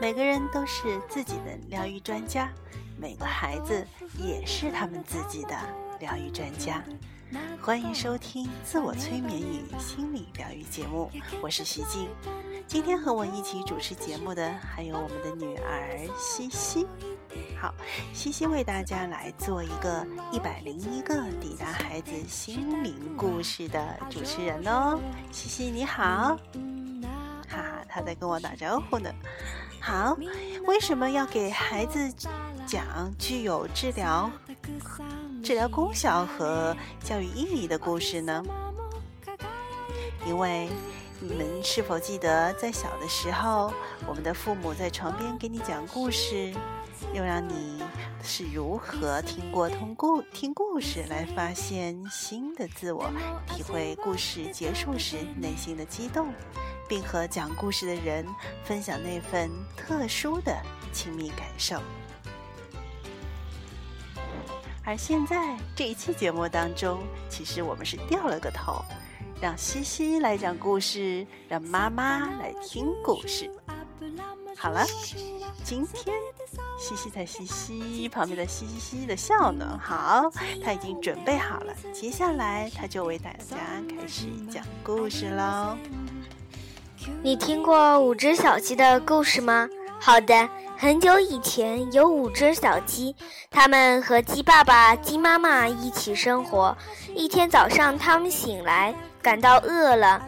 每个人都是自己的疗愈专家，每个孩子也是他们自己的疗愈专家。欢迎收听自我催眠与心理疗愈节目，我是徐静。今天和我一起主持节目的还有我们的女儿西西。好，西西为大家来做一个一百零一个抵达孩子心灵故事的主持人哦。西西你好，哈哈，他在跟我打招呼呢。好，为什么要给孩子讲具有治疗治疗功效和教育意义的故事呢？因为你们是否记得，在小的时候，我们的父母在床边给你讲故事，又让你是如何听过通故听故事来发现新的自我，体会故事结束时内心的激动。并和讲故事的人分享那份特殊的亲密感受。而现在这一期节目当中，其实我们是掉了个头，让西西来讲故事，让妈妈来听故事。好了，今天西西在西西旁边的西西西的笑呢。好，他已经准备好了，接下来他就为大家开始讲故事喽。你听过五只小鸡的故事吗？好的，很久以前有五只小鸡，它们和鸡爸爸、鸡妈妈一起生活。一天早上，它们醒来，感到饿了，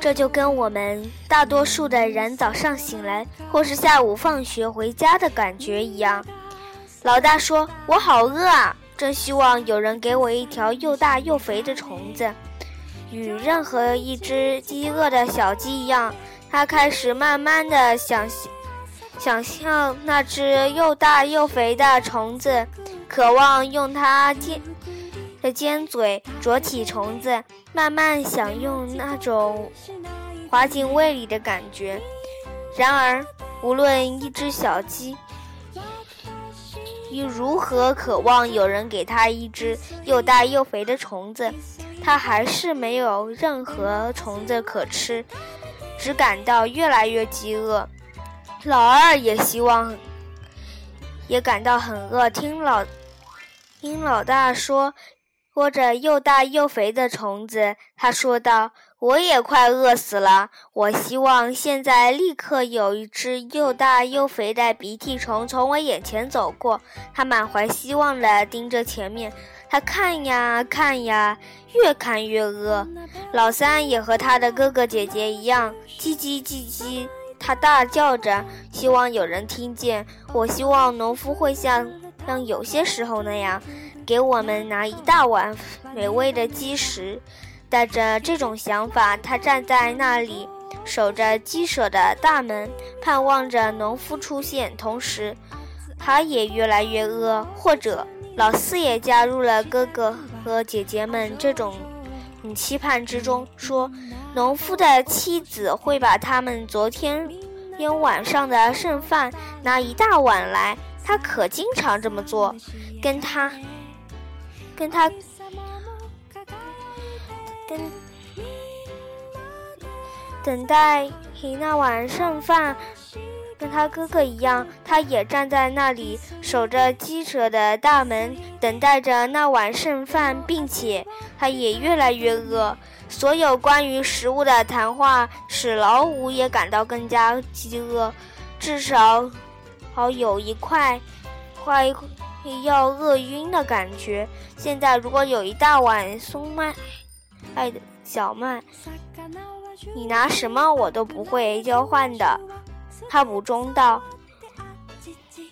这就跟我们大多数的人早上醒来或是下午放学回家的感觉一样。老大说：“我好饿啊，真希望有人给我一条又大又肥的虫子。”与任何一只饥饿的小鸡一样，它开始慢慢的想想象那只又大又肥的虫子，渴望用它尖的尖嘴啄起虫子，慢慢享用那种滑进胃里的感觉。然而，无论一只小鸡你如何渴望有人给它一只又大又肥的虫子，它还是没有任何虫子可吃，只感到越来越饥饿。老二也希望，也感到很饿。听老听老大说，拖着又大又肥的虫子，他说道：“我也快饿死了。我希望现在立刻有一只又大又肥的鼻涕虫从我眼前走过。”他满怀希望地盯着前面。他看呀看呀，越看越饿。老三也和他的哥哥姐姐一样，叽叽叽叽，他大叫着，希望有人听见。我希望农夫会像像有些时候那样，给我们拿一大碗美味的鸡食。带着这种想法，他站在那里，守着鸡舍的大门，盼望着农夫出现。同时，他也越来越饿，或者。老四也加入了哥哥和姐姐们这种期盼之中，说：“农夫的妻子会把他们昨天天晚上的剩饭拿一大碗来，他可经常这么做。跟他，跟他，跟等待那碗剩饭。”跟他哥哥一样，他也站在那里守着鸡舍的大门，等待着那碗剩饭，并且他也越来越饿。所有关于食物的谈话使老五也感到更加饥饿，至少，好有一块，快要饿晕的感觉。现在，如果有一大碗松麦，爱的小麦，你拿什么我都不会交换的。他补充道：“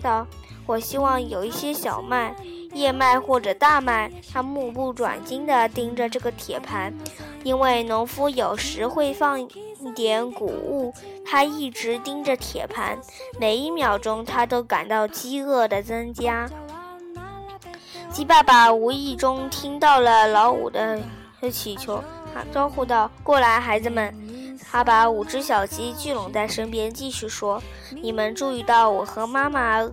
道，我希望有一些小麦、燕麦或者大麦。”他目不转睛地盯着这个铁盘，因为农夫有时会放一点谷物。他一直盯着铁盘，每一秒钟他都感到饥饿的增加。鸡爸爸无意中听到了老五的祈求，他招呼道：“过来，孩子们。”他把五只小鸡聚拢在身边，继续说：“你们注意到我和妈妈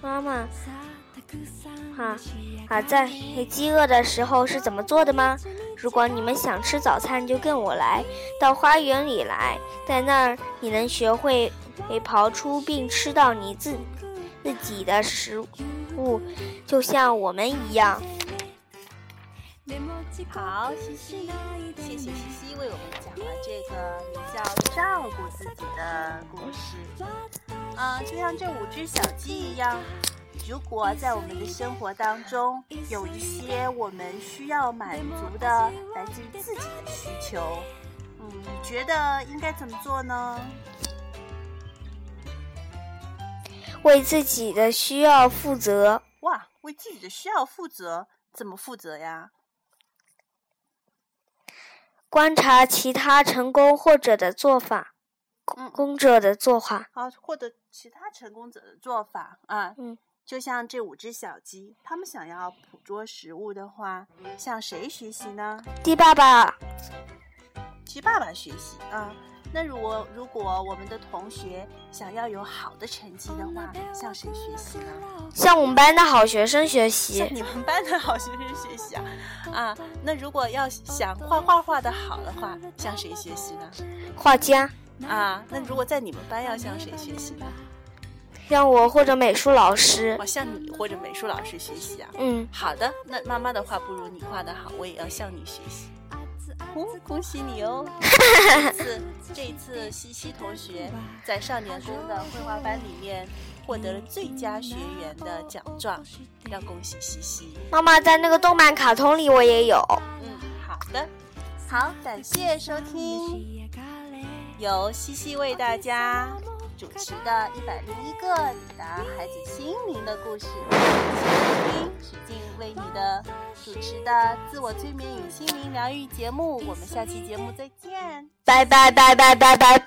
妈妈，啊啊，在饥饿的时候是怎么做的吗？如果你们想吃早餐，就跟我来到花园里来，在那儿你能学会刨出并吃到你自自己的食物，就像我们一样。好，西西，谢谢西西为我们讲了这个名叫《照顾自己》的故事。啊，就像这五只小鸡一样，如果在我们的生活当中有一些我们需要满足的来自于自己的需求，嗯，你觉得应该怎么做呢？为自己的需要负责。哇，为自己的需要负责，怎么负责呀？观察其他成功或者的做法，工者的做法。啊，或者其他成功者的做法啊。嗯，就像这五只小鸡，它们想要捕捉食物的话，向谁学习呢？鸡爸爸。鸡爸爸学习啊。那如果如果我们的同学想要有好的成绩的话，向谁学习呢？向我们班的好学生学习。向你们班的好学生学习啊！啊，那如果要想画画画的好的话，向谁学习呢？画家。啊，那如果在你们班要向谁学习呢？向我或者美术老师。我向你或者美术老师学习啊。嗯，好的。那妈妈的话不如你画的好，我也要向你学习。哦，恭喜你哦！这次，这一次，西西同学在少年宫的绘画班里面获得了最佳学员的奖状，要恭喜西西。妈妈在那个动漫卡通里我也有。嗯，好的，好，感谢收听，由西西为大家。主持的一百零一个抵达孩子心灵的故事，请听使劲为你的主持的自我催眠与心灵疗愈节目。我们下期节目再见，拜拜拜拜拜拜。